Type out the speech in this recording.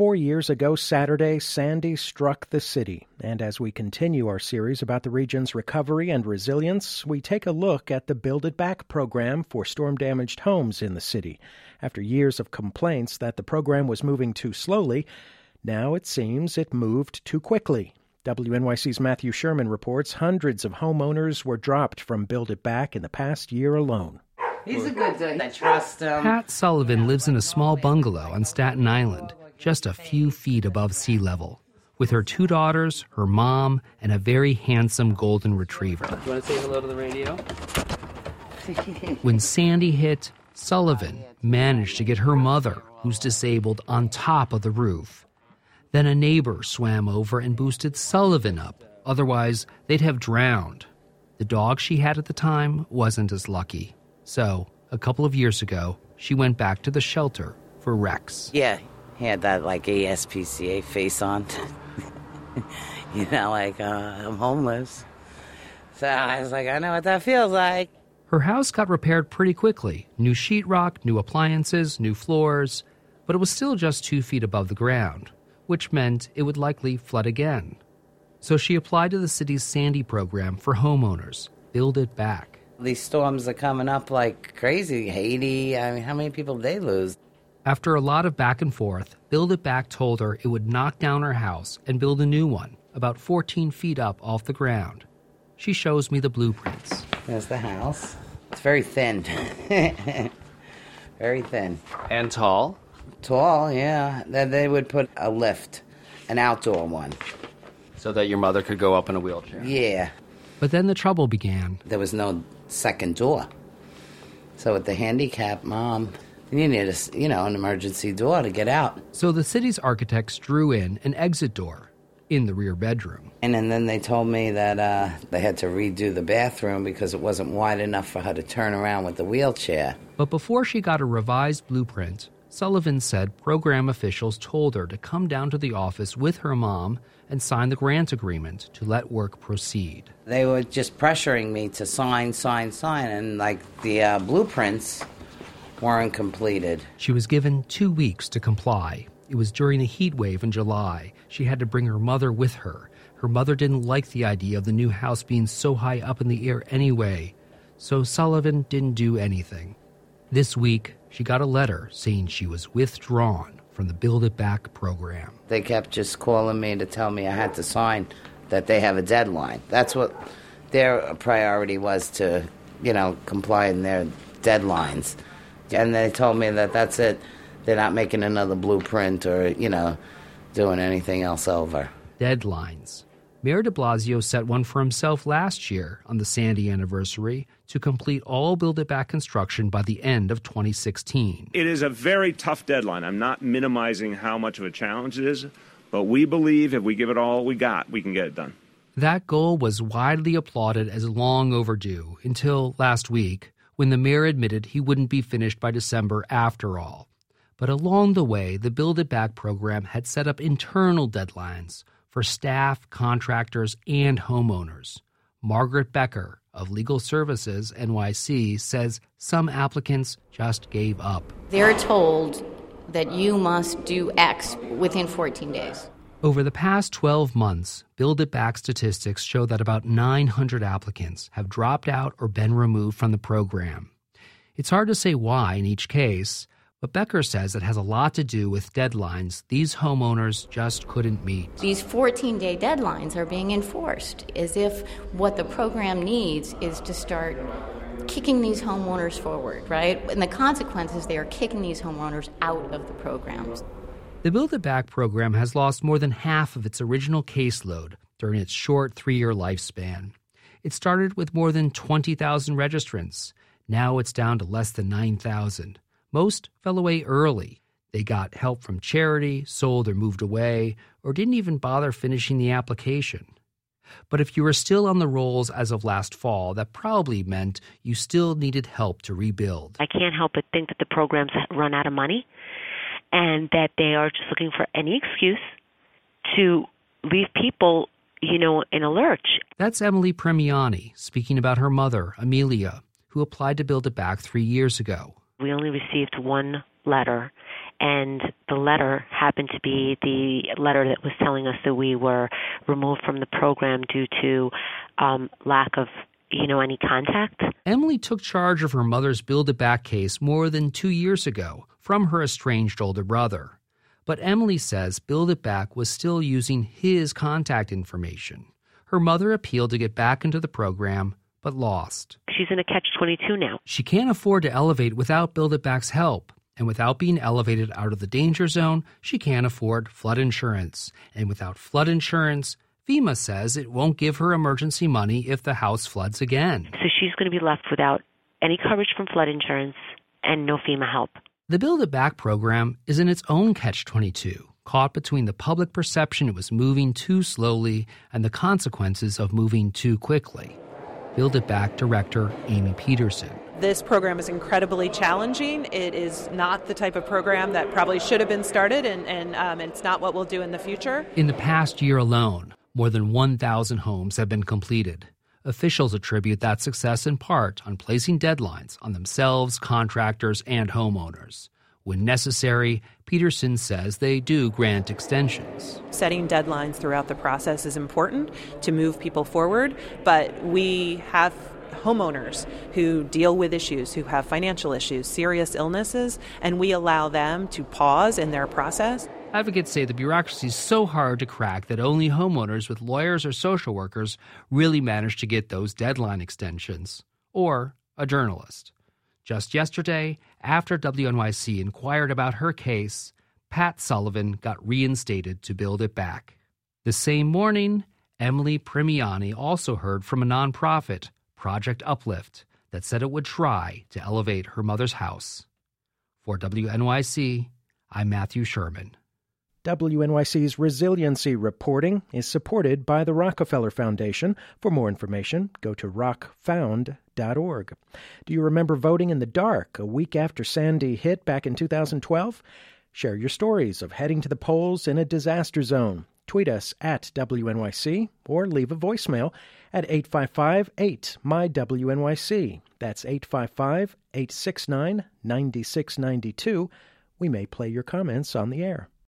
Four years ago Saturday, Sandy struck the city. And as we continue our series about the region's recovery and resilience, we take a look at the Build It Back program for storm damaged homes in the city. After years of complaints that the program was moving too slowly, now it seems it moved too quickly. WNYC's Matthew Schuerman reports hundreds of homeowners were dropped from Build It Back in the past year alone. He's a good dude. I trust him. Pat Sullivan lives in a small bungalow on Staten Island just a few feet above sea level, with her two daughters, her mom, and a very handsome golden retriever. You want to say hello to the radio? when Sandy hit, Sullivan managed to get her mother, who's disabled, on top of the roof. Then a neighbor swam over and boosted Sullivan up. Otherwise, they'd have drowned. The dog she had at the time wasn't as lucky. So, a couple of years ago, she went back to the shelter for Rex. Yeah, he had that like ASPCA face on. you know, like uh, I'm homeless. So I was like, I know what that feels like. Her house got repaired pretty quickly new sheetrock, new appliances, new floors, but it was still just two feet above the ground, which meant it would likely flood again. So she applied to the city's Sandy program for homeowners, Build It Back. These storms are coming up like crazy. Haiti, I mean, how many people did they lose? After a lot of back and forth, Build It Back told her it would knock down her house and build a new one, about 14 feet up off the ground. She shows me the blueprints. There's the house. It's very thin. very thin. And tall? Tall, yeah. Then they would put a lift, an outdoor one. So that your mother could go up in a wheelchair? Yeah. But then the trouble began. There was no second door. So with the handicapped mom, you need a, you know, an emergency door to get out. So the city's architects drew in an exit door in the rear bedroom. And, and then they told me that uh, they had to redo the bathroom because it wasn't wide enough for her to turn around with the wheelchair. But before she got a revised blueprint, Sullivan said program officials told her to come down to the office with her mom and sign the grant agreement to let work proceed. They were just pressuring me to sign, sign, sign, and like the uh, blueprints weren't completed. She was given two weeks to comply. It was during the heat wave in July. She had to bring her mother with her. Her mother didn't like the idea of the new house being so high up in the air anyway, so Sullivan didn't do anything. This week, she got a letter saying she was withdrawn from the Build It Back program. They kept just calling me to tell me I had to sign that they have a deadline. That's what their priority was to, you know, comply in their deadlines and they told me that that's it. They're not making another blueprint or, you know, doing anything else over. Deadlines. Mayor de Blasio set one for himself last year on the Sandy anniversary to complete all Build It Back construction by the end of 2016. It is a very tough deadline. I'm not minimizing how much of a challenge it is, but we believe if we give it all we got, we can get it done. That goal was widely applauded as long overdue until last week when the mayor admitted he wouldn't be finished by December after all. But along the way, the Build It Back program had set up internal deadlines for staff, contractors, and homeowners. Margaret Becker of Legal Services NYC says some applicants just gave up. They're told that you must do X within 14 days. Over the past 12 months, Build It Back statistics show that about 900 applicants have dropped out or been removed from the program. It's hard to say why in each case, but Becker says it has a lot to do with deadlines these homeowners just couldn't meet. These 14 day deadlines are being enforced as if what the program needs is to start kicking these homeowners forward, right? And the consequences, they are kicking these homeowners out of the programs. The Build It Back program has lost more than half of its original caseload during its short three year lifespan. It started with more than 20,000 registrants. Now it's down to less than 9,000. Most fell away early. They got help from charity, sold or moved away, or didn't even bother finishing the application. But if you were still on the rolls as of last fall, that probably meant you still needed help to rebuild. I can't help but think that the programs run out of money and that they are just looking for any excuse to leave people, you know, in a lurch. That's Emily Premiani speaking about her mother, Amelia, who applied to build it back three years ago. We only received one letter, and the letter happened to be the letter that was telling us that we were removed from the program due to um, lack of you know any contact. Emily took charge of her mother's Build It Back case more than two years ago from her estranged older brother. But Emily says Build It Back was still using his contact information. Her mother appealed to get back into the program, but lost. She's in a catch 22 now. She can't afford to elevate without Build It Back's help. And without being elevated out of the danger zone, she can't afford flood insurance. And without flood insurance, FEMA says it won't give her emergency money if the house floods again. So she's going to be left without any coverage from flood insurance and no FEMA help. The Build It Back program is in its own catch 22, caught between the public perception it was moving too slowly and the consequences of moving too quickly. Build It Back director Amy Peterson. This program is incredibly challenging. It is not the type of program that probably should have been started, and, and um, it's not what we'll do in the future. In the past year alone, more than 1,000 homes have been completed. Officials attribute that success in part on placing deadlines on themselves, contractors, and homeowners. When necessary, Peterson says they do grant extensions. Setting deadlines throughout the process is important to move people forward, but we have homeowners who deal with issues, who have financial issues, serious illnesses, and we allow them to pause in their process. Advocates say the bureaucracy is so hard to crack that only homeowners with lawyers or social workers really manage to get those deadline extensions, or a journalist. Just yesterday, after WNYC inquired about her case, Pat Sullivan got reinstated to build it back. The same morning, Emily Primiani also heard from a nonprofit Project Uplift, that said it would try to elevate her mother's house. For WNYC, I'm Matthew Schuerman. WNYC's resiliency reporting is supported by the Rockefeller Foundation. For more information, go to rockfound.org. Do you remember voting in the dark a week after Sandy hit back in 2012? Share your stories of heading to the polls in a disaster zone. Tweet us at WNYC or leave a voicemail at 855 8 my WNYC. That's 855 869 9692. We may play your comments on the air.